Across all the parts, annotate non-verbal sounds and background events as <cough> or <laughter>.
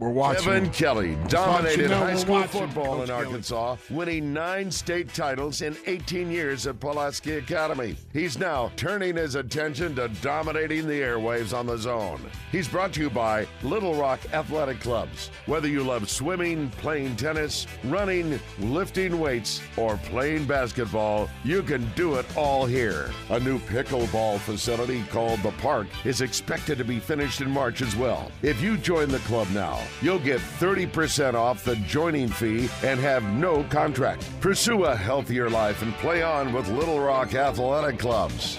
We're watching. Kevin Kelley dominated know, high school watching, football Coach in Kelley. Arkansas, winning nine state titles in 18 years at Pulaski Academy. He's now turning his attention to dominating the airwaves on the zone. He's brought to you by Little Rock Athletic Clubs. Whether you love swimming, playing tennis, running, lifting weights, or playing basketball, you can do it all here. A new pickleball facility called The Park is expected to be finished in March as well. If you join the club now, you'll get 30% off the joining fee and have no contract. Pursue a healthier life and play on with Little Rock Athletic Clubs.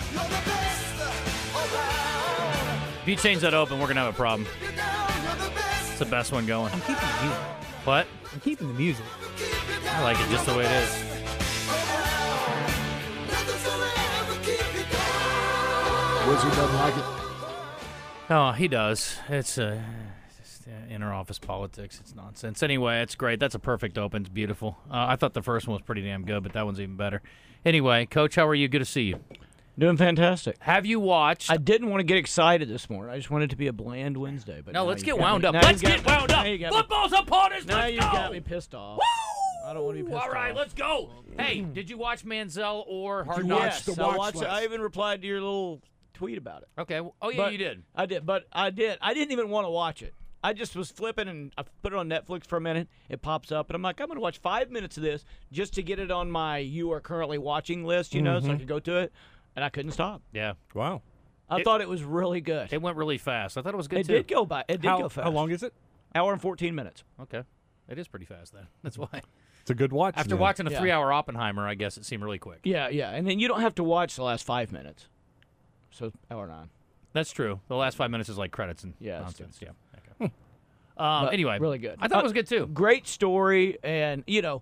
If you change that open, we're gonna have a problem. It's the best one going. I'm keeping the music. What? I'm keeping the music. I like it just the way it is. Wizard doesn't like it. No, he does. It's just uh, inner office politics. It's nonsense. Anyway, it's great. That's a perfect open. It's beautiful. Uh, I thought the first one was pretty damn good, but that one's even better. Anyway, Coach, how are you? Good to see you. Doing fantastic. Have you watched? I didn't want to get excited this morning. I just wanted it to be a bland Wednesday. But no, let's get wound me- up. now Let's get me- wound up. you got me- Football's upon us. Now Let's you go. got me pissed off. Woo! I don't want to be pissed off. All right, off. let's go. Hey, did you watch Manziel or Hard Knocks? watch I watched list? I even replied to your little tweet about it. Okay. Oh yeah, But- you did. I did, but I did. I didn't even want to watch it. I just was flipping and I put it on Netflix for a minute. It pops up, and I'm like, I'm going to watch five minutes of this just to get it on my "you are currently watching" list, you know, so I mm-hmm. could go to it. And I couldn't stop. Yeah. Wow. I It- thought it was really good. It went really fast. I thought it was good It too. did go by. It did How, go fast. how long is it? Hour and 14 minutes. Okay. It is pretty fast then. That's why. It's a good watch. After then. watching a Yeah. three-hour Oppenheimer, I guess it seemed really quick. Yeah, yeah, and then you don't have to watch the last five minutes. So hour nine. That's true. The last five minutes is like credits and Yeah, nonsense. Yeah. Um, anyway, really good. I thought Uh, it was good too. Great story, and you know,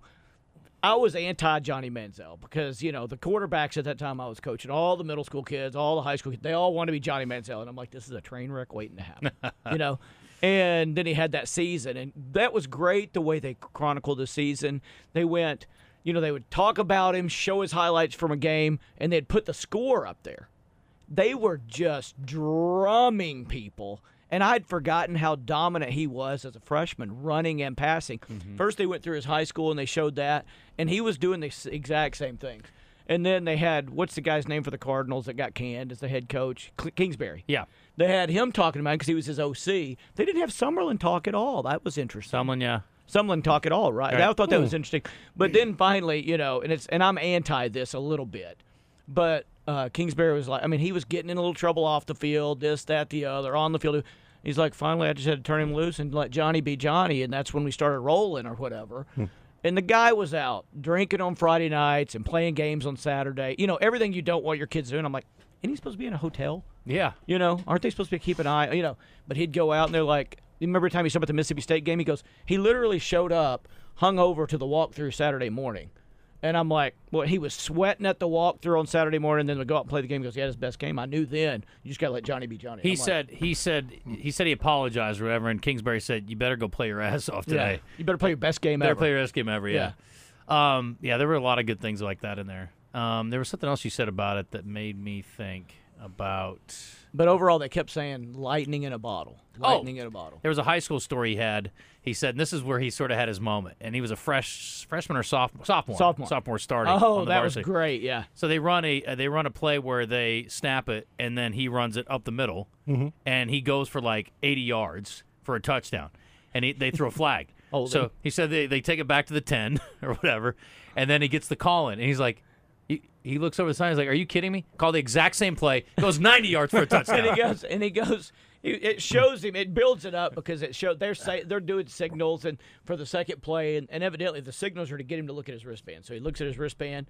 I was anti Johnny Manziel because you know the quarterbacks at that time I was coaching, all the middle school kids, all the high school kids, they all want to be Johnny Manziel, and I'm like, this is a train wreck waiting to happen, <laughs> you know. And then he had that season, and that was great the way they chronicled the season. They went, you know, they would talk about him, show his highlights from a game, and they'd put the score up there they were just drumming people. And I'd forgotten how dominant he was as a freshman, running and passing. First, they went through his high school and they showed that, and he was doing the exact same thing. And then they had what's the guy's name for the Cardinals that got canned as the head coach, Kingsbury. Yeah. They had him talking about because he was his OC. They didn't have Sumlin talk at all. That was interesting. Sumlin, yeah. Sumlin talk at all, right? Right. I thought that was interesting. But then finally, you know, and it's and I'm anti this a little bit, but uh, Kingsbury was like, I mean, he was getting in a little trouble off the field, this, that, the other, on the field. He's like, finally, I just had to turn him loose and let Johnny be Johnny, and that's when we started rolling or whatever. Hmm. And the guy was out drinking on Friday nights and playing games on Saturday. You know, everything you don't want your kids doing. I'm like, ain't he supposed to be in a hotel? Yeah. You know, aren't they supposed to keep an eye? You know, but he'd go out and they're like, you remember the time he showed up at the Mississippi State game? He goes, he literally showed up, hung over to the walkthrough Saturday morning. And I'm like, well, he was sweating at the walkthrough on Saturday morning. Then we go out and play the game. He goes, he had his best game. I knew then. You just got to let Johnny be Johnny. He I'm like, said he said he said he apologized or whatever, and Kingsbury said you better go play your ass off yeah, today. you better play your best game Better ever. play your best game ever. Yeah. Um, yeah, there were a lot of good things like that in there. Um, there was something else you said about it that made me think about. but overall, they kept saying lightning in a bottle. Oh. Lightning in a bottle. There was a high school story he had. He said, and this is where he sort of had his moment, and he was a fresh freshman or sophomore, sophomore, Sophomore. sophomore starting. Oh, on the that was great. Yeah. So they run a uh, they run a play where they snap it and then he runs it up the middle and he goes for like 80 yards for a touchdown and he, they throw a flag. <laughs> Oh, so they- he said they, they take it back to the 10 <laughs> or whatever and then he gets the call in and he's like he, looks over the sign he's like are you kidding me? Call the exact same play. Goes 90 yards for a <laughs> touchdown. and he goes and he goes it shows him it builds it up because it show they're say, they're doing signals and for the second play and, and evidently the signals are to get him to look at his wristband. So he looks at his wristband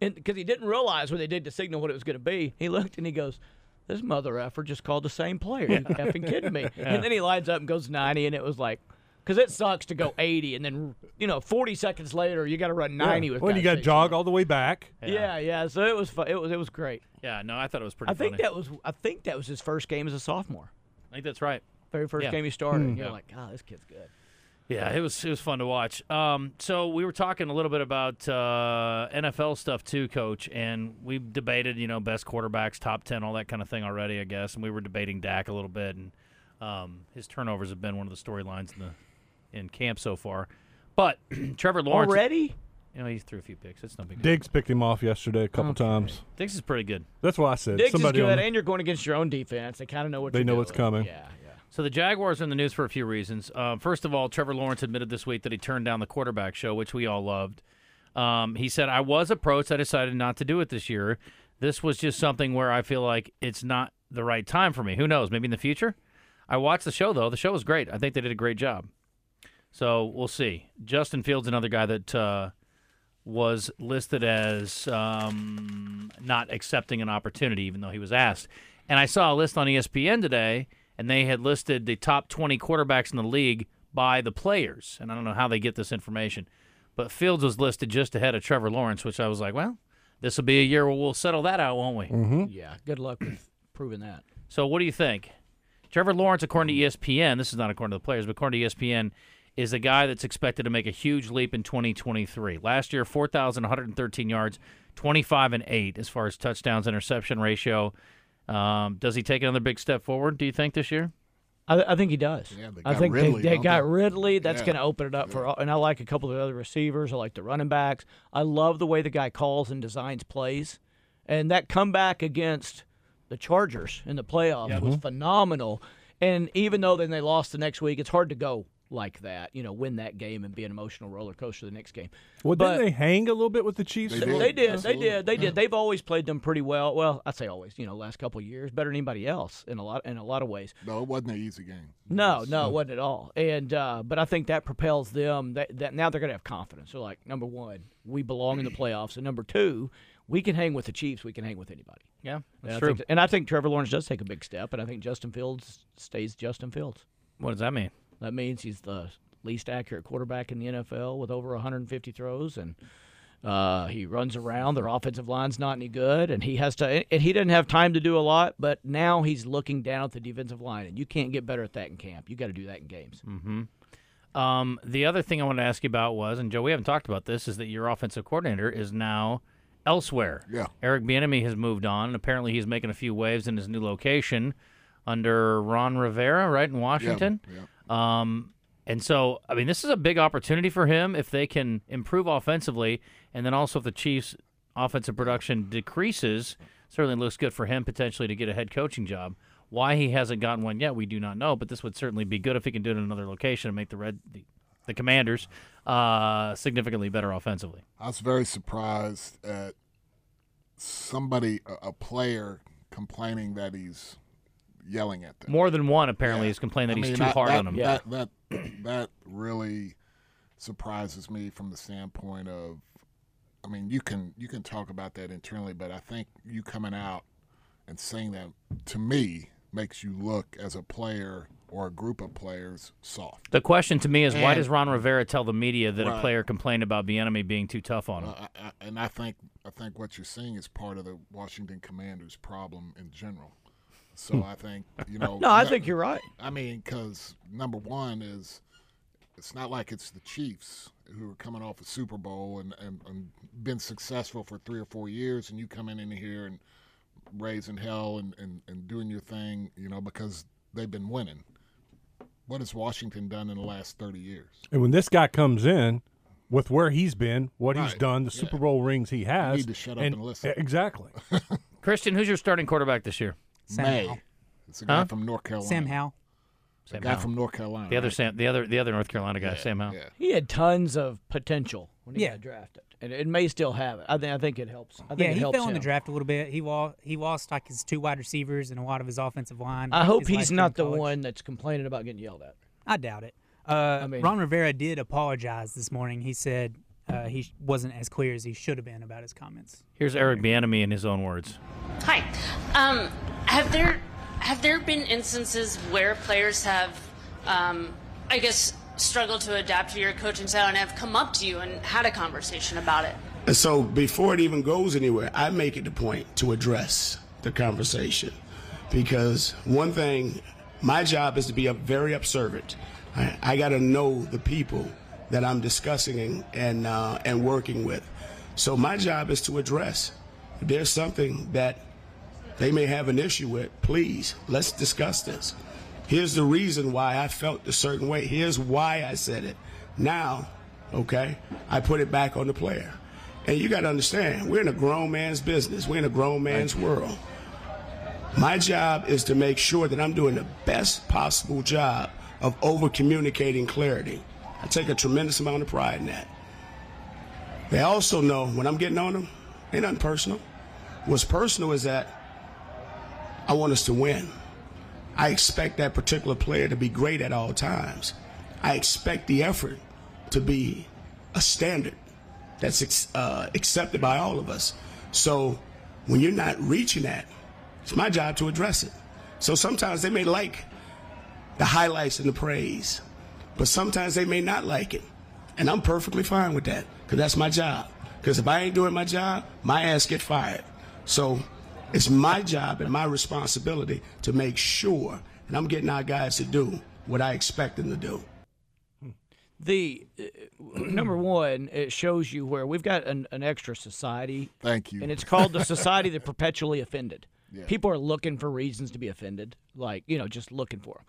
and because he didn't realize when they did the signal what it was going to be. He looked and he goes this mother effer just called the same player. You <laughs> effing kidding me. And then he lines up and goes 90 and it was like because it sucks to go 80 and then you know 40 seconds later you got to run 90 with When you got to guys jog all the way back. yeah yeah so it was fu- it was it was great yeah, no, I thought it was pretty I think that was I think that was his first game as a sophomore I think that's right. very first Yeah. game he started. Hmm. You're Yeah. like, God, this kid's good. Yeah, it was it was fun to watch. Um, so we were talking a little bit about uh, NFL stuff too, Coach, and we debated, you know, best quarterbacks, top ten, all that kind of thing already, I guess. And we were debating Dak a little bit, and um, his turnovers have been one of the storylines in the in camp so far. But <clears throat> Trevor Lawrence, Already? you know, he threw a few picks. It's no big deal. Diggs picked him off yesterday a couple Okay. times. Diggs is pretty good. That's what I said. Diggs is Somebody good, and you're going against your own defense. They kind of know what They you're know what's coming. Yeah, yeah. So the Jaguars are in the news for a few reasons. Um, first of all, Trevor Lawrence admitted this week that he turned down the quarterback show, which we all loved. Um, he said, "I was approached. I decided not to do it this year. This was just something where I feel like it's not the right time for me. Who knows? Maybe in the future." I watched the show though. The show was great. I think they did a great job. So we'll see. Justin Fields, another guy that uh, was listed as um, not accepting an opportunity, even though he was asked. And I saw a list on ESPN today, and they had listed the top 20 quarterbacks in the league by the players. And I don't know how they get this information, but Fields was listed just ahead of Trevor Lawrence, which I was like, well, this will be a year where we'll settle that out, won't we? Mm-hmm. Yeah, good luck with proving that. So what do you think? Trevor Lawrence, according to ESPN, this is not according to the players, but according to ESPN, is a guy that's expected to make a huge leap in 2023. Last year, 4,113 yards, 25 and 8 as far as touchdowns interception ratio. Um, does he take another big step forward, do you think, this year? I, I think he does. Yeah, I think Ridley, they, they got they? Ridley. That's Yeah. going to open it up for all. And I like a couple of the other receivers. I like the running backs. I love the way the guy calls and designs plays. And that comeback against the Chargers in the playoffs was phenomenal. And even though then they lost the next week, it's hard to go like that. You know, win that game and be an emotional roller coaster the next game. Well, But- didn't they hang a little bit with the Chiefs? They did. They did. Absolutely. They did. They did. They've always played them pretty well. Well, I say always. You know, last couple of years, better than anybody else in a lot in a lot of ways. No, it wasn't an easy game. No, no, it wasn't at all. And uh, but I think that propels them. That, that now they're going to have confidence. They're like, number one, we belong in the playoffs, and number two, we can hang with the Chiefs. We can hang with anybody. Yeah, And that's I true. think, and I think Trevor Lawrence does take a big step, and I think Justin Fields stays Justin Fields. what does that mean? That means he's the least accurate quarterback in the NFL with over 150 throws, and uh, he runs around. Their offensive line's not any good, and he has to. And he didn't have time to do a lot, but now he's looking down at the defensive line, and you can't get better at that in camp. You got to do that in games. Um, the other thing I wanted to ask you about was, and Joe, we haven't talked about this, is that your offensive coordinator is now elsewhere. Yeah. Eric Bieniemy has moved on, and apparently he's making a few waves in his new location under Ron Rivera, right in Washington. yeah. Um, and so, I mean, this is a big opportunity for him if they can improve offensively, and then also if the Chiefs' offensive production decreases, certainly looks good for him potentially to get a head coaching job. Why he hasn't gotten one yet, we do not know, but this would certainly be good if he can do it in another location and make the red the, the Commanders uh, significantly better offensively. I was very surprised at somebody, a, a player, complaining that he's yelling at them. More than one apparently Yeah. has complained that I he's too that, hard that, on him. That, that <clears throat> that really surprises me from the standpoint of, I mean, you can you can talk about that internally, but I think you coming out and saying that to me makes you look as a player or a group of players soft. The question to me is why does Ron Rivera tell the media that a player complained about Bieniemy being too tough on him? Uh, I, I, and I think I think what you're seeing is part of the Washington Commanders' problem in general. So hmm. I think you know. <laughs> No, I no- think you're right. I mean, because number one is it's not like it's the Chiefs who are coming off a Super Bowl and, and, and been successful for three or four years, and you coming in here and raising hell and, and, and doing your thing, you know, because they've been winning. What has Washington done in the last 30 years? And when this guy comes in, with where he's been, what he's done, the Yeah. Super Bowl rings he has, need to shut up and listen. Exactly. <laughs> Christian, who's your starting quarterback this year? Sam May. Howell. It's a guy Huh? from North Carolina. Sam Howell. A Sam guy Howell. from North Carolina. The other right? Sam, the other, the other North Carolina guy, Yeah, Sam Howell. Yeah. He had tons of potential when he Yeah. got drafted, and it may still have it. I think I think it helps. I think Yeah, it he helps fell in the him. draft a little bit. He lost, he lost like his two wide receivers and a lot of his offensive line. I hope his he's year in not the college. one that's complaining about getting yelled at. I doubt it. Uh, mean- Ron Rivera did apologize this morning. He said uh, he sh- wasn't as clear as he should have been about his comments. Here's Eric Bieniemy in his own words. Hi. Um, have there have there been instances where players have, um, I guess, struggled to adapt to your coaching style and have come up to you and had a conversation about it? So before it even goes anywhere, I make it a point to address the conversation. Because one thing, my job is to be a very observant I, I got to know the people that I'm discussing and, uh, and working with. So my job is to address. If there's something that they may have an issue with, please let's discuss this. Here's the reason why I felt a certain way. Here's why I said it. Now, okay, I put it back on the player. And you got to understand, we're in a grown man's business. We're in a grown man's world. My job is to make sure that I'm doing the best possible job of over communicating clarity. I take a tremendous amount of pride in that. They also know when I'm getting on them, ain't nothing personal. What's personal is that I want us to win. I expect that particular player to be great at all times. I expect the effort to be a standard that's uh, accepted by all of us. So when you're not reaching that, it's my job to address it. So sometimes they may like the highlights and the praise, but sometimes they may not like it. And I'm perfectly fine with that because that's my job. Because if I ain't doing my job, my ass get fired. So it's my job and my responsibility to make sure that I'm getting our guys to do what I expect them to do. The uh, number one, it shows you where we've got an, an extra society. Thank you. And it's called the Society that Perpetually Offended. Yeah. People are looking for reasons to be offended, like, you know, just looking for them.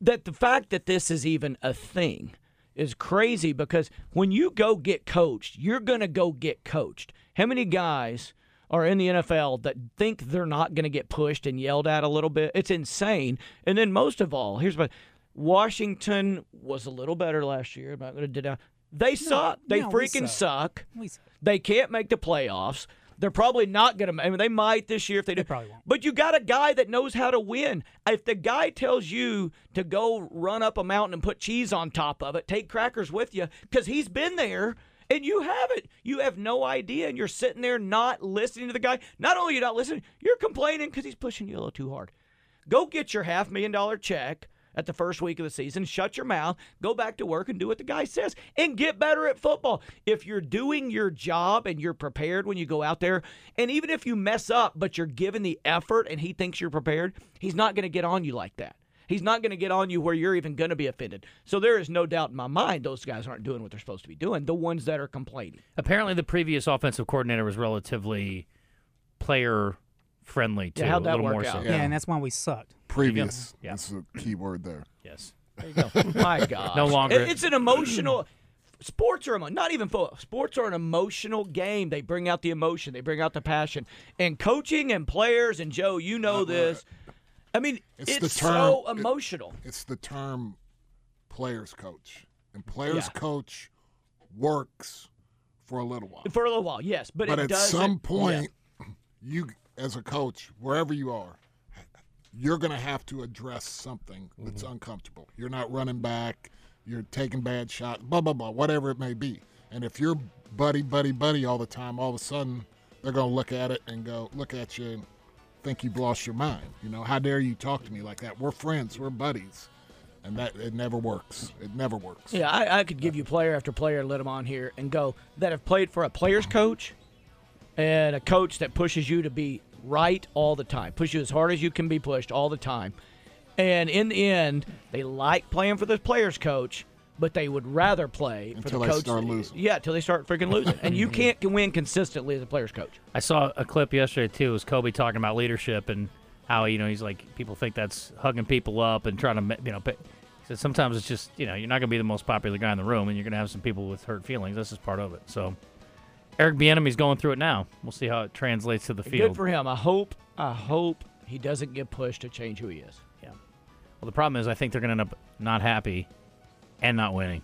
That the fact that this is even a thing is crazy because when you go get coached, you're going to go get coached. How many guys are in the NFL that think they're not going to get pushed and yelled at a little bit? It's insane. And then most of all, here's what Washington was a little better last year. I'm not going to deny. They suck. They no, freaking suck. suck. Suck. They can't make the playoffs. They're probably not going to. I mean, they might this year if they do. probably won't. But you got a guy that knows how to win. If the guy tells you to go run up a mountain and put cheese on top of it, take crackers with you because he's been there and you haven't. You have no idea, and you're sitting there not listening to the guy. Not only are you not listening, you're complaining because he's pushing you a little too hard. Go get your half million dollar check at the first week of the season. Shut your mouth. Go back to work and do what the guy says and get better at football. If you're doing your job and you're prepared when you go out there, and even if you mess up, but you're giving the effort and he thinks you're prepared, he's not going to get on you like that. He's not going to get on you where you're even going to be offended. So there is no doubt in my mind those guys aren't doing what they're supposed to be doing. The ones that are complaining. Apparently, the previous offensive coordinator was relatively player friendly too. Yeah, how'd a that little work more out? so. Yeah, and that's why we sucked. <laughs> Previous. Yeah. That's a key word there. Yes. There you go. My <laughs> God. No longer- It's an emotional. Sports are emo- not even football. Sports are an emotional game. They bring out the emotion. They bring out the passion. And coaching and players and Joe, you know this. I mean, It's it's, the term- so it- emotional. It's the term players coach. And players Yeah. coach works for a little while. For a little while, yes, but, but it at doesn't. some yeah. point, you as a coach, wherever you are, you're going to have to address something that's Mm-hmm. uncomfortable. You're not running back. You're taking bad shots. Blah blah blah. Whatever it may be. And if you're buddy buddy buddy all the time, all of a sudden they're going to look at it and go look at you and think you've lost your mind. You know, how dare you talk to me like that? We're friends. We're buddies. And that it never works. It never works. Yeah, I, I could give you player after player, let them on here, and go that have played for a player's coach and a coach that pushes you to be right all the time, push you as hard as you can be pushed all the time. And in the end, they like playing for the player's coach, but they would rather play for Until the they coach. start losing. Yeah, until they start freaking losing. and you <laughs> can't win consistently as a player's coach. I saw a clip yesterday too. It was Kobe talking about leadership and how you know he's like people think that's hugging people up and trying to you know. But he said sometimes it's just you know you're not going to be the most popular guy in the room and you're going to have some people with hurt feelings. This is part of it. So Eric Bieniemy's going through it now. We'll see how it translates to the field. Good for him. I hope. I hope he doesn't get pushed to change who he is. Yeah. Well, the problem is I think they're going to end up not happy and not winning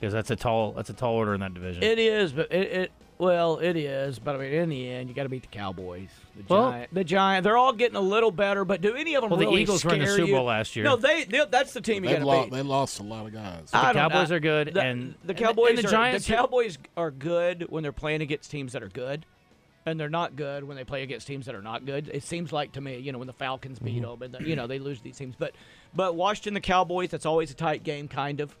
because that's a tall that's a tall order in that division. It is, but it, it well, it is. But I mean, in the end, you got to beat the Cowboys, the Well- Giant, the Giant. They're all getting a little better, but do any of them Well, the really Eagles were in the scare Super you? Bowl last year. No, they, they that's the team you They, got to beat. they lost a lot of guys. the I Cowboys I- are good, the, and the and Cowboys and the are, Giants. The Cowboys are good when they're playing against teams that are good, and they're not good when they play against teams that are not good. It seems like to me, you know, when the Falcons beat Mm-hmm. them, and the, you know they lose these teams. But but Washington, the Cowboys, that's always a tight game, kind of.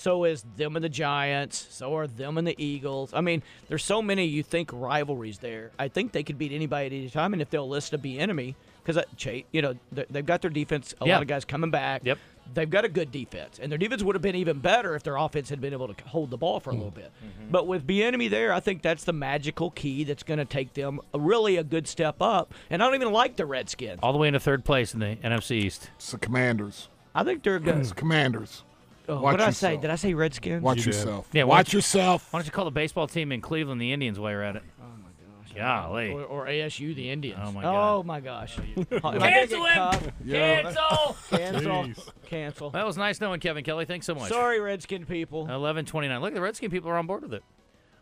So is them and the Giants. So are them and the Eagles. I mean, there's so many you think rivalries there. I think they could beat anybody at any time, and if they'll list to Bieniemy, because you know they- they've got their defense. A Yeah. lot of guys coming back. Yep. They've got a good defense, and their defense would have been even better if their offense had been able to hold the ball for a little mm-hmm. bit. Mm-hmm. But with Bieniemy there, I think that's the magical key that's going to take them a, really a good step up. And I don't even like the Redskins. All the way into third place in the NFC East. It's the Commanders. I think they're good. It's the Commanders. Oh, what did I say? yourself. Did I say Redskins? Watch You did. yourself. Yeah, why Watch yourself. Why don't you call the baseball team in Cleveland the Indians while you're at it? Oh my gosh. Golly. Or, or ASU, the Indians. Oh, my Oh my gosh. Cancel him! Cancel! <laughs> Cancel. Jeez. Cancel. That was nice knowing Kevin Kelley. Thanks so much. Sorry, Redskin people. Eleven twenty nine. Look, the Redskin people are on board with it.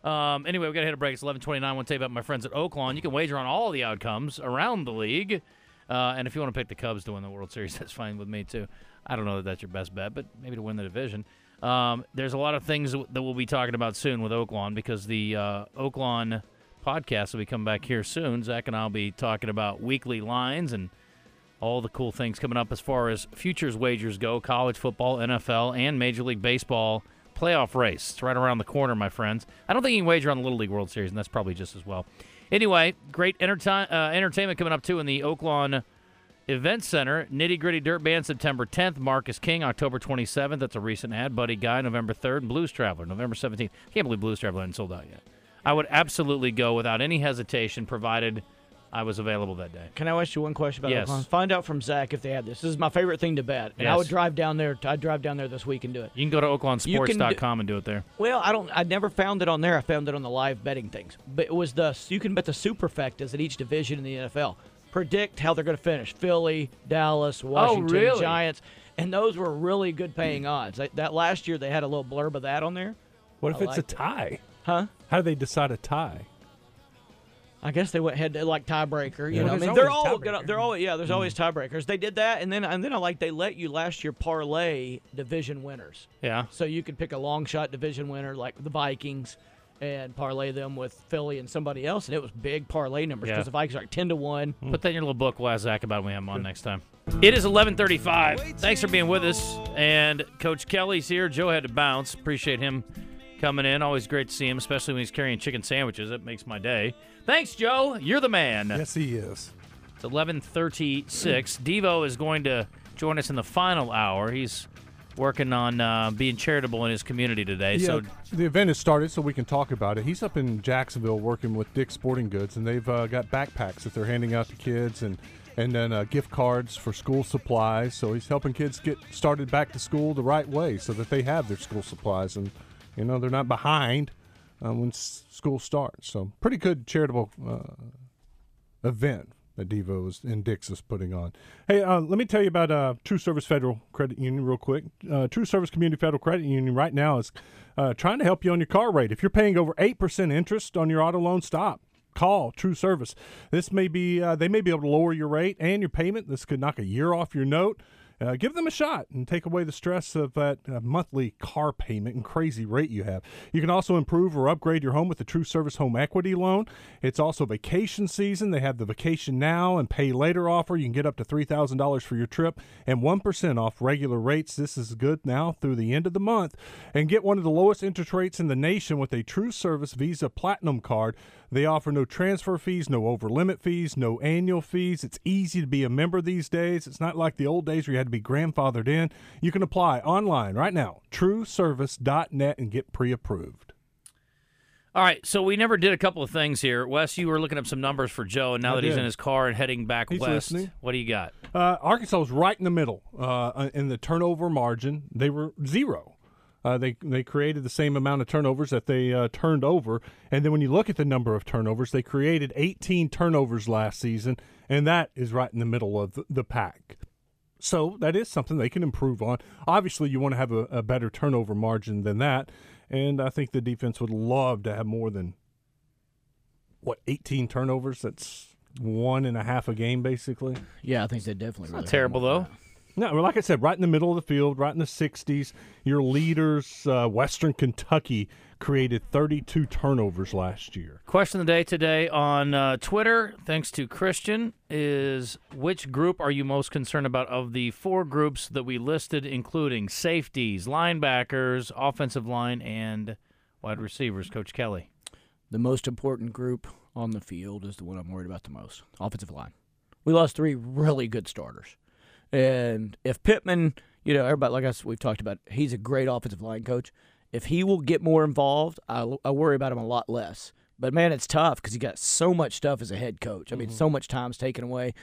Um, anyway, we got to hit a break. It's eleven twenty nine. I want to tell you about my friends at Oaklawn. You can wager on all the outcomes around the league, uh, and if you want to pick the Cubs to win the World Series, <laughs> that's fine with me too. I don't know that that's your best bet, but maybe to win the division. Um, there's a lot of things that we'll be talking about soon with Oaklawn because the uh, Oaklawn podcast will be coming back here soon. Zach and I'll be talking about weekly lines and all the cool things coming up as far as futures wagers go college football, NFL, and Major League Baseball playoff race. It's right around the corner, my friends. I don't think you can wager on the Little League World Series, and that's probably just as well. Anyway, great enterti- uh, entertainment coming up, too, in the Oaklawn Event Center. Nitty Gritty Dirt Band September 10th. Marcus King October 27th. That's a recent ad. Buddy Guy November 3rd. Blues Traveler November 17th. Can't believe Blues Traveler hasn't sold out yet. I would absolutely go without any hesitation, provided I was available that day. Can I ask you one question about Yes. Oaklawn? Find out from Zach if they have this. This is my favorite thing to bet, and I would drive down there. I'd drive down there this week and do it. You can go to You can do- and do it there. Well, I don't. I never found it on there. I found it on the live betting things. But it was the you can bet the superfectas at each division in the NFL. Predict how they're going to finish: Philly, Dallas, oh, Washington, really? Giants, and those were really good paying odds. That, that last year they had a little blurb of that on there. What if I it's a liked it. tie? Huh? How do they decide a tie? I guess they went head to like tiebreaker. You Yeah. know, I mean, they're all gonna, they're always yeah. There's always mm-hmm. tiebreakers. They did that, and then and then I like they let you last year parlay division winners. Yeah. So you could pick a long shot division winner like the Vikings and parlay them with Philly and somebody else, and it was big parlay numbers Yeah. because the Vikings are like ten to one. Hmm. Put that in your little book. We'll ask Zach about when we have him on next time. It is 11:35. Thanks for being with us. And Coach Kelley's here. Joe had to bounce. Appreciate him coming in. Always great to see him, especially when he's carrying chicken sandwiches. That makes my day. Thanks, Joe. You're the man. Yes, he is. It's 11:36. Devo is going to join us in the final hour. He's working on uh, being charitable in his community today. Yeah, So the event has started, so we can talk about it. He's up in Jacksonville working with Dick's Sporting Goods, and they've uh, got backpacks that they're handing out to kids, and and then uh, gift cards for school supplies. So he's helping kids get started back to school the right way, so that they have their school supplies, and you know they're not behind uh, when s- school starts. So pretty good charitable uh, event that Devo is, and Dick's is putting on. Hey, uh, let me tell you about uh, True Service Federal Credit Union real quick. Uh, True Service Community Federal Credit Union right now is uh, trying to help you on your car rate. If you're paying over eight percent interest on your auto loan, stop. Call True Service. This may be uh, they may be able to lower your rate and your payment. This could knock a year off your note. Uh, give them a shot and take away the stress of that uh, monthly car payment and crazy rate you have. You can also improve or upgrade your home with the True Service Home Equity Loan. It's also vacation season. They have the Vacation Now and Pay Later offer. You can get up to $3,000 for your trip and 1% off regular rates. This is good now through the end of the month. And get one of the lowest interest rates in the nation with a True Service Visa Platinum card. They offer no transfer fees, no over limit fees, no annual fees. It's easy to be a member these days. It's not like the old days where you had to be grandfathered in. You can apply online right now, trueservice.net, and get pre approved. All right, so we never did a couple of things here. Wes, you were looking up some numbers for Joe, and now I that he's in his car and heading back He's west, listening. what do you got? Uh, Arkansas was right in the middle uh, in the turnover margin. They were zero. Uh, they they created the same amount of turnovers that they uh, turned over, and then when you look at the number of turnovers, they created 18 turnovers last season, and that is right in the middle of the, the pack. So that is something they can improve on. Obviously, you want to have a, a better turnover margin than that, and I think the defense would love to have more than what 18 turnovers. That's one and a half a game, basically. Yeah, I think they definitely. Not terrible though. No, well, like I said, right in the middle of the field, right in the 60s. Your leaders, uh, Western Kentucky, created 32 turnovers last year. Question of the day today on uh, Twitter, thanks to Christian, is which group are you most concerned about of the four groups that we listed, including safeties, linebackers, offensive line, and wide receivers? Coach Kelley. The most important group on the field is the one I'm worried about the most offensive line. We lost three really good starters. And if Pittman, you know, everybody, like us, we've talked about, he's a great offensive line coach. If he will get more involved, I, I worry about him a lot less. But man, it's tough because you got so much stuff as a head coach. I mean, so much time's taken away,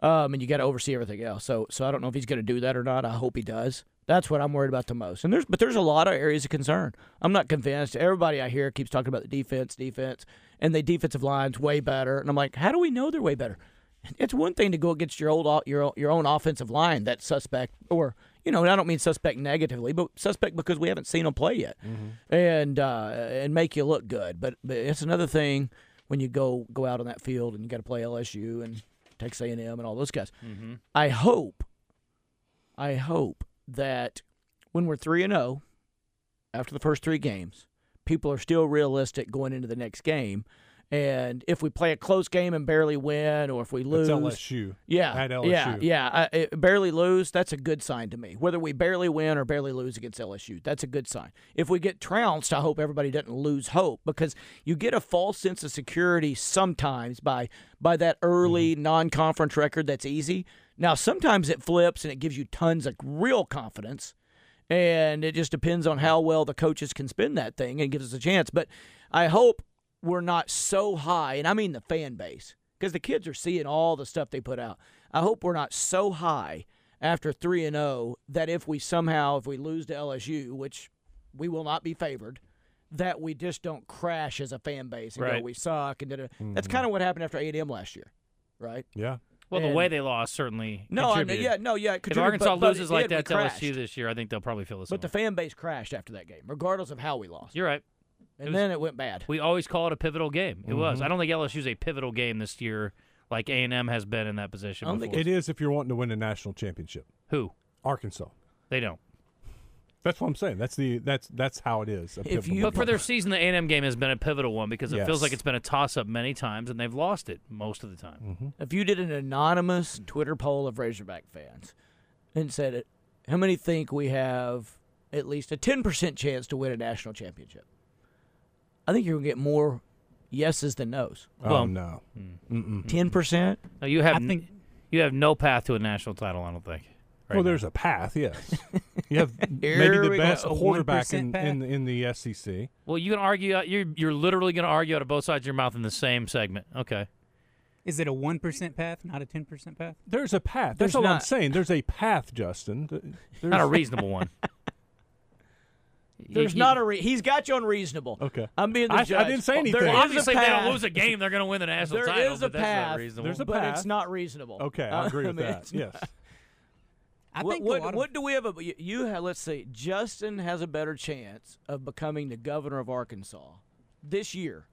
um, and you got to oversee everything else. So, so I don't know if he's going to do that or not. I hope he does. That's what I'm worried about the most. And there's, but there's a lot of areas of concern. I'm not convinced. Everybody I hear keeps talking about the defense, defense, and the defensive line's way better. And I'm like, how do we know they're way better? It's one thing to go against your old your your own offensive line that's suspect, or you know, I don't mean suspect negatively, but suspect because we haven't seen them play yet, and uh, and make you look good. But, but it's another thing when you go go out on that field and you got to play LSU and Texas A&M and all those guys. I hope, I hope that when we're three and zero after the first three games, people are still realistic going into the next game. And if we play a close game and barely win, or if we lose, That's LSU. yeah, At LSU. yeah, yeah. I, barely lose, that's a good sign to me. Whether we barely win or barely lose against LSU, that's a good sign. If we get trounced, I hope everybody doesn't lose hope because you get a false sense of security sometimes by by that early Mm-hmm. non-conference record that's easy. Now, sometimes it flips and it gives you tons of real confidence, and it just depends on how well the coaches can spin that thing and gives us a chance. But I hope we're not so high, and I mean the fan base, because the kids are seeing all the stuff they put out. I hope we're not so high after three and zero that if we somehow if we lose to LSU, which we will not be favored, that we just don't crash as a fan base and Right. go we suck and da-da. that's Mm-hmm. kind of what happened after A&M last year, right? Yeah. Well, the way they lost certainly. No, I mean, yeah, no, yeah. If Arkansas but, but loses it like that to LSU this year, I think they'll probably feel the same. But the fan base crashed after that game, regardless of how we lost. You're right. And was- then it went bad. We always call it a pivotal game. It was. Mm-hmm. I don't think LSU's a pivotal game this year, like A and M has been in that position. I don't think. It is if you're wanting to win a national championship. Who? Arkansas. They don't. That's what I'm saying. That's the that's that's how it is. a If you- But for their season, the A&M game has been a pivotal one because it feels like it's been a toss-up many times, and they've lost it most of the time. Mm-hmm. if you did an anonymous Twitter poll of Razorback fans and said it, how many think we have at least a 10% chance to win a national championship? I think you're going to get more yeses than nos. oh well- no. Mm-hmm. 10%? No, you have I n- think- you have no path to a national title. I don't think. right well, now. there's a path. Yes. <laughs> You have maybe the we go. best quarterback in, in in the SEC. Well, you can argue. out- You're you're literally going to argue out of both sides of your mouth in the same segment. Okay. Is it a one percent path, not a ten percent path? There's a path. There's That's all I'm saying. There's a path, Justin. <laughs> There's, Not a reasonable one. <laughs> There's You- not a re- he's got you on reasonable. Okay. I'm being the I- I didn't say anything. is Obviously, if they don't lose a game, they're going to win the national There title. is a but that's not path. There's a but path. it's not reasonable. Okay, I uh, agree with <laughs> mean, that. Yes. I what think what, a lot what do we have? A, you- you have. Let's see. Justin has a better chance of becoming the governor of Arkansas this year.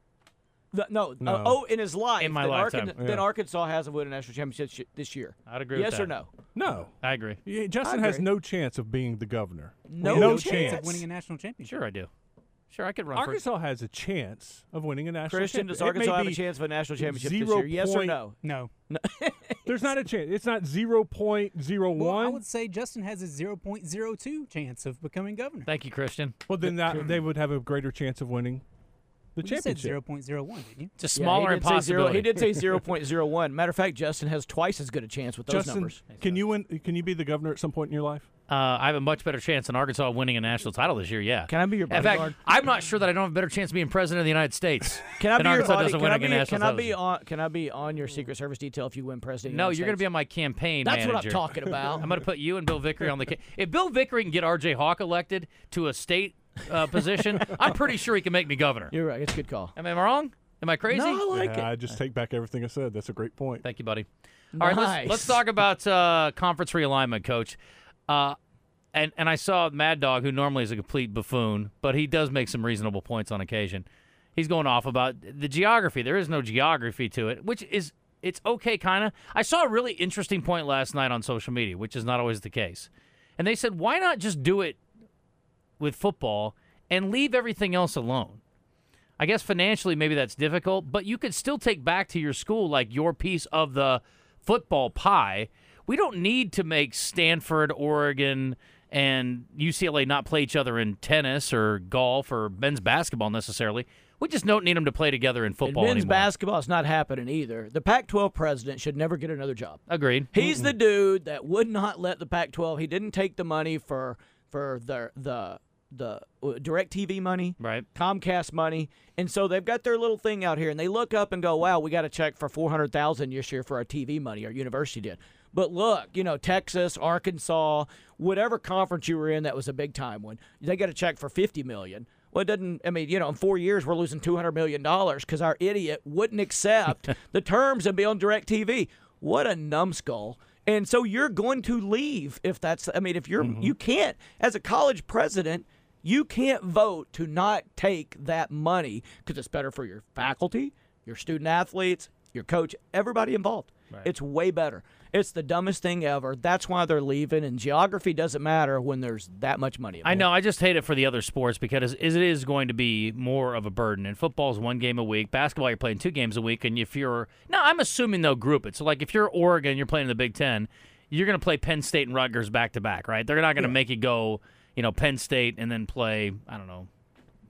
The- no, No. Uh, oh, in his life, In my than lifetime. Arkan- Yeah. than Arkansas hasn't won a national championship sh- this year. I'd agree yes with that. Yes or no? No. I agree. Yeah, Justin has agree. no chance of being the governor. No no chance. chance. of winning a national championship. Sure, I do. Sure, I could run for. Arkansas has a chance of winning a national Christian, does championship. It may Arkansas have a chance of a national championship this year? Yes or point- no? No. <laughs> There's not a chance. It's not zero point zero Well, I would say Justin has a zero point zero two chance of becoming governor. Thank you, Christian. Well, then that, they would have a greater chance of winning the you said zero point zero one, didn't you? It's a Yeah, smaller he did zero. impossibility. He did say <laughs> zero point zero one. Matter of fact, Justin has twice as good a chance with those Justin, numbers. can you win? Can you be the governor at some point in your life? Uh, I have a much better chance than Arkansas winning a national title this year. Yeah. Can I be your In bodyguard? fact, I'm not sure that I don't have a better chance of being president of the United States. <laughs> Can I than be your Arkansas body, doesn't can win I a be, national can I be on can I be on your Secret Service detail if you win president? of the No, you're going to be on my campaign That's what I'm talking about. <laughs> I'm going to put you and Bill Vickery on the. Ca- if Bill Vickery can get R.J. Hawk elected to a state uh, position, I'm pretty sure he can make me governor. You're right. It's a good call. Am I wrong? Am I crazy? No, I like yeah, it. I just take back everything I said. That's a great point. Thank you, buddy. Nice. All right, let's, let's talk about uh, conference realignment, Coach. Uh, and and I saw Mad Dog, who normally is a complete buffoon, but he does make some reasonable points on occasion. He's going off about the geography. There is no geography to it, which is it's okay, kind of. I saw a really interesting point last night on social media, which is not always the case. And they said, why not just do it with football and leave everything else alone? I guess financially, maybe that's difficult, but you could still take back to your school like your piece of the football pie. We don't need to make Stanford, Oregon, and UCLA not play each other in tennis or golf or men's basketball necessarily. We just don't need them to play together in football And men's anymore. basketball is not happening either. The Pac-12 president should never get another job. Agreed. He's the dude that would not let the Pac-12. He didn't take the money for for the the the uh, direct TV money, Right. Comcast money, and so they've got their little thing out here, and they look up and go, "Wow, we got a check for four hundred thousand this year for our TV money. Our university did." But look, you know, Texas, Arkansas, whatever conference you were in that was a big time one, they got a check for fifty million. Well, it doesn't. I mean, you know, in four years we're losing two hundred million dollars because our idiot wouldn't accept <laughs> the terms and be on Direct TV. What a numbskull! And so you're going to leave if that's. I mean, if you're you can't as a college president, you can't vote to not take that money because it's better for your faculty, your student athletes, your coach, everybody involved. It's way better. It's the dumbest thing ever. That's why they're leaving. And geography doesn't matter when there's that much money. I know. I just hate it for the other sports because it is going to be more of a burden. And football is one game a week. Basketball, you're playing two games a week. And if you're now, I'm assuming they'll group it. So, like, if you're Oregon, you're playing in the Big Ten, you're going to play Penn State and Rutgers back to back, right? They're not going to make you go, you know, Penn State and then play. I don't know,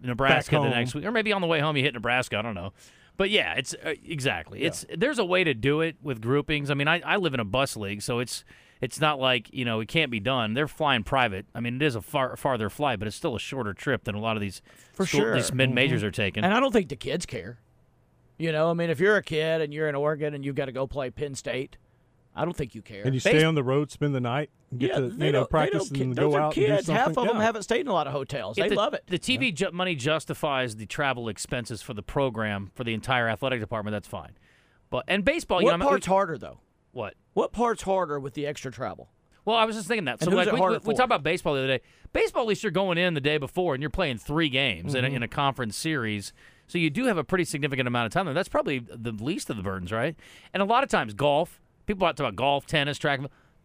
Nebraska the next week, or maybe on the way home you hit Nebraska. I don't know. But yeah, it's uh, exactly. It's there's a way to do it with groupings. I mean, I, I live in a bus league, so it's it's not like you know it can't be done. They're flying private. I mean, it is a far farther flight, but it's still a shorter trip than a lot of these For school- sure. these mid majors are taking. And I don't think the kids care. You know, I mean, if you're a kid and you're in Oregon and you've got to go play Penn State, I don't think you care. And you Base- stay on the road, spend the night, get yeah, to they you know don't- they practice don't and ca- go those are out kids. and do something. Half of them Yeah. haven't stayed in a lot of hotels. If They the, love it. The TV ju- money justifies the travel expenses for the program for the entire athletic department. That's fine. But and baseball, you what know, I mean, part's harder though? what? What part's harder with the extra travel? Well, I was just thinking that. So And who's like it we, we, harder we for? talked about baseball the other day. Baseball, at least you're going in the day before and you're playing three games in, a, mm-hmm. in a conference series. So you do have a pretty significant amount of time there. That's probably the least of the burdens, right? And a lot of times, golf. People talk about golf, tennis, track.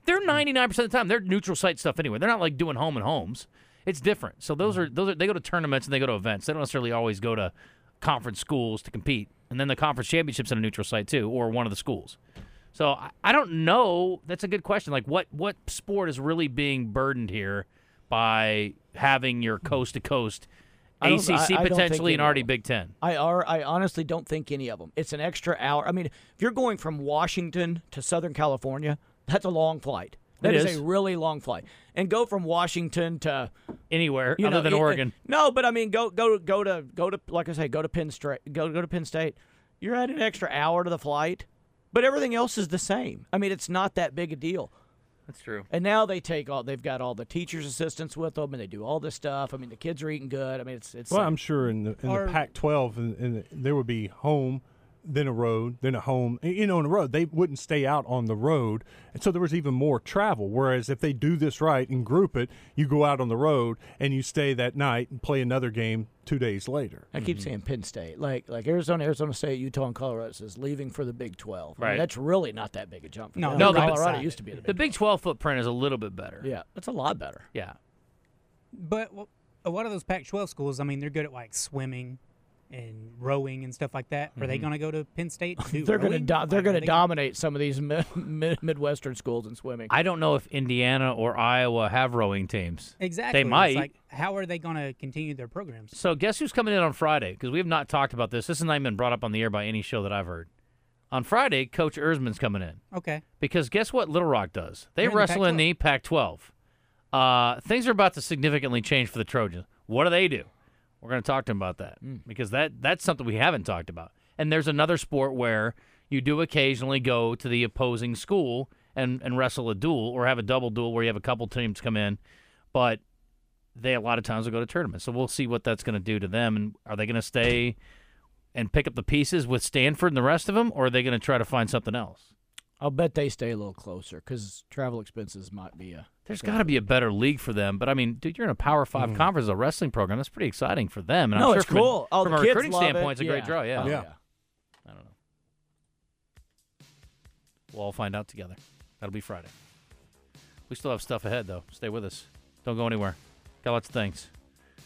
They're mm-hmm. 99 percent of the time they're neutral site stuff anyway. They're not like doing home and homes. It's different. So those are those are they go to tournaments and they go to events. They don't necessarily always go to conference schools to compete. And then the conference championships in a neutral site too, or one of the schools. So I, I don't know. That's a good question. Like what what sport is really being burdened here by having your coast to coast ACC I- I potentially and already. Big Ten? I are I honestly don't think any of them. It's an extra hour. I mean, if you're going from Washington to Southern California, that's a long flight. That is is. a really long flight. And go from Washington to Anywhere other know, than it- Oregon. No, but I mean, go go go to go to like I say, go to Penn State. Go go to Penn State. You're adding an extra hour to the flight, but everything else is the same. I mean, it's not that big a deal. That's true. And now they take all. They've got all the teachers' assistants with them, and they do all this stuff. I mean, the kids are eating good. I mean, it's it's. Well, uh, I'm sure in the in Or- the Pac-12, and, and there would be home, then a road, then a home. You know, in a road, they wouldn't stay out on the road, and so there was even more travel. Whereas if they do this right and group it, you go out on the road and you stay that night and play another game two days later. I keep mm-hmm. saying Penn State, like like Arizona, Arizona State, Utah, and Colorado says leaving for the Big Twelve. I mean, Right. that's really not that big a jump. For No, them. No, the- Colorado beside used to be the Big. The Big 12 footprint is a little bit better. Yeah, that's a lot better. Yeah. But well, a lot of those Pac-12 schools, I mean, they're good at like swimming and rowing and stuff like that. Are they going to go to Penn State? Do <laughs> They're going to rowing? do- they're Like, going are to they- dominate some of these mid- <laughs> mid- midwestern schools in swimming. I don't know if Indiana or Iowa have rowing teams. Exactly. It's might. like, how are they going to continue their programs? So guess who's coming in on Friday? Because we have not talked about this. This has not even been brought up on the air by any show that I've heard. On Friday, Coach Erisman's coming in. Okay. Because guess what Little Rock does? They They're the wrestle in the Pac-12. Uh, things are about to significantly change for the Trojans. What do they do? We're going to talk to him about that mm. because that that's something we haven't talked about. And there's another sport where you do occasionally go to the opposing school and, and wrestle a duel or have a double duel where you have a couple teams come in, but they a lot of times will go to tournaments. So we'll see what that's going to do to them. And are they going to stay and pick up the pieces with Stanford and the rest of them, or are they going to try to find something else? I'll bet they stay a little closer because travel expenses might be a. There's got to be a better league for them, but I mean, dude, you're in a Power Five conference, a wrestling program. That's pretty exciting for them. And no, I'm sure it's from a- cool. Oh, from the a kids recruiting love it. standpoint, it's a great draw. Yeah. Oh, Yeah. I don't know. We'll all find out together. That'll be Friday. We still have stuff ahead, though. Stay with us. Don't go anywhere. Got lots of things.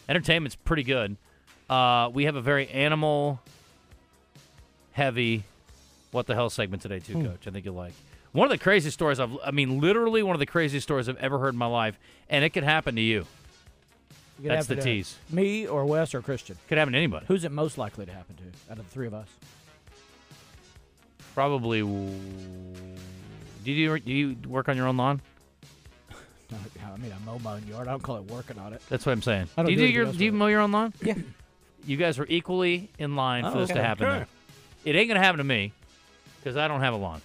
Entertainment's pretty good. Uh, we have a very animal heavy what the hell segment today, too, hmm. Coach. I think you'll like. One of the craziest stories I've, I mean, literally one of the craziest stories I've ever heard in my life, and it could happen to you. Could That's the tease. Me or Wes or Christian. Could happen to anybody. Who's it most likely to happen to out of the three of us? Probably. Do you do you work on your own lawn? <laughs> No, I mean, I mow my own yard. I don't call it working on it. That's what I'm saying. I don't you do do your do you mow your own lawn? Yeah. You guys are equally in line for Oh, this to happen. then. It ain't gonna happen to me because I don't have a lawn.